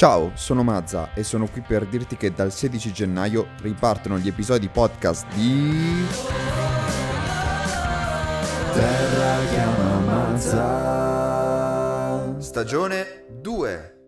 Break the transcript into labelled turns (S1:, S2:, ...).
S1: Ciao, sono Mazza e sono qui per dirti che dal 16 gennaio ripartono gli episodi podcast di...
S2: Terra chiama Mazza.
S1: Stagione 2.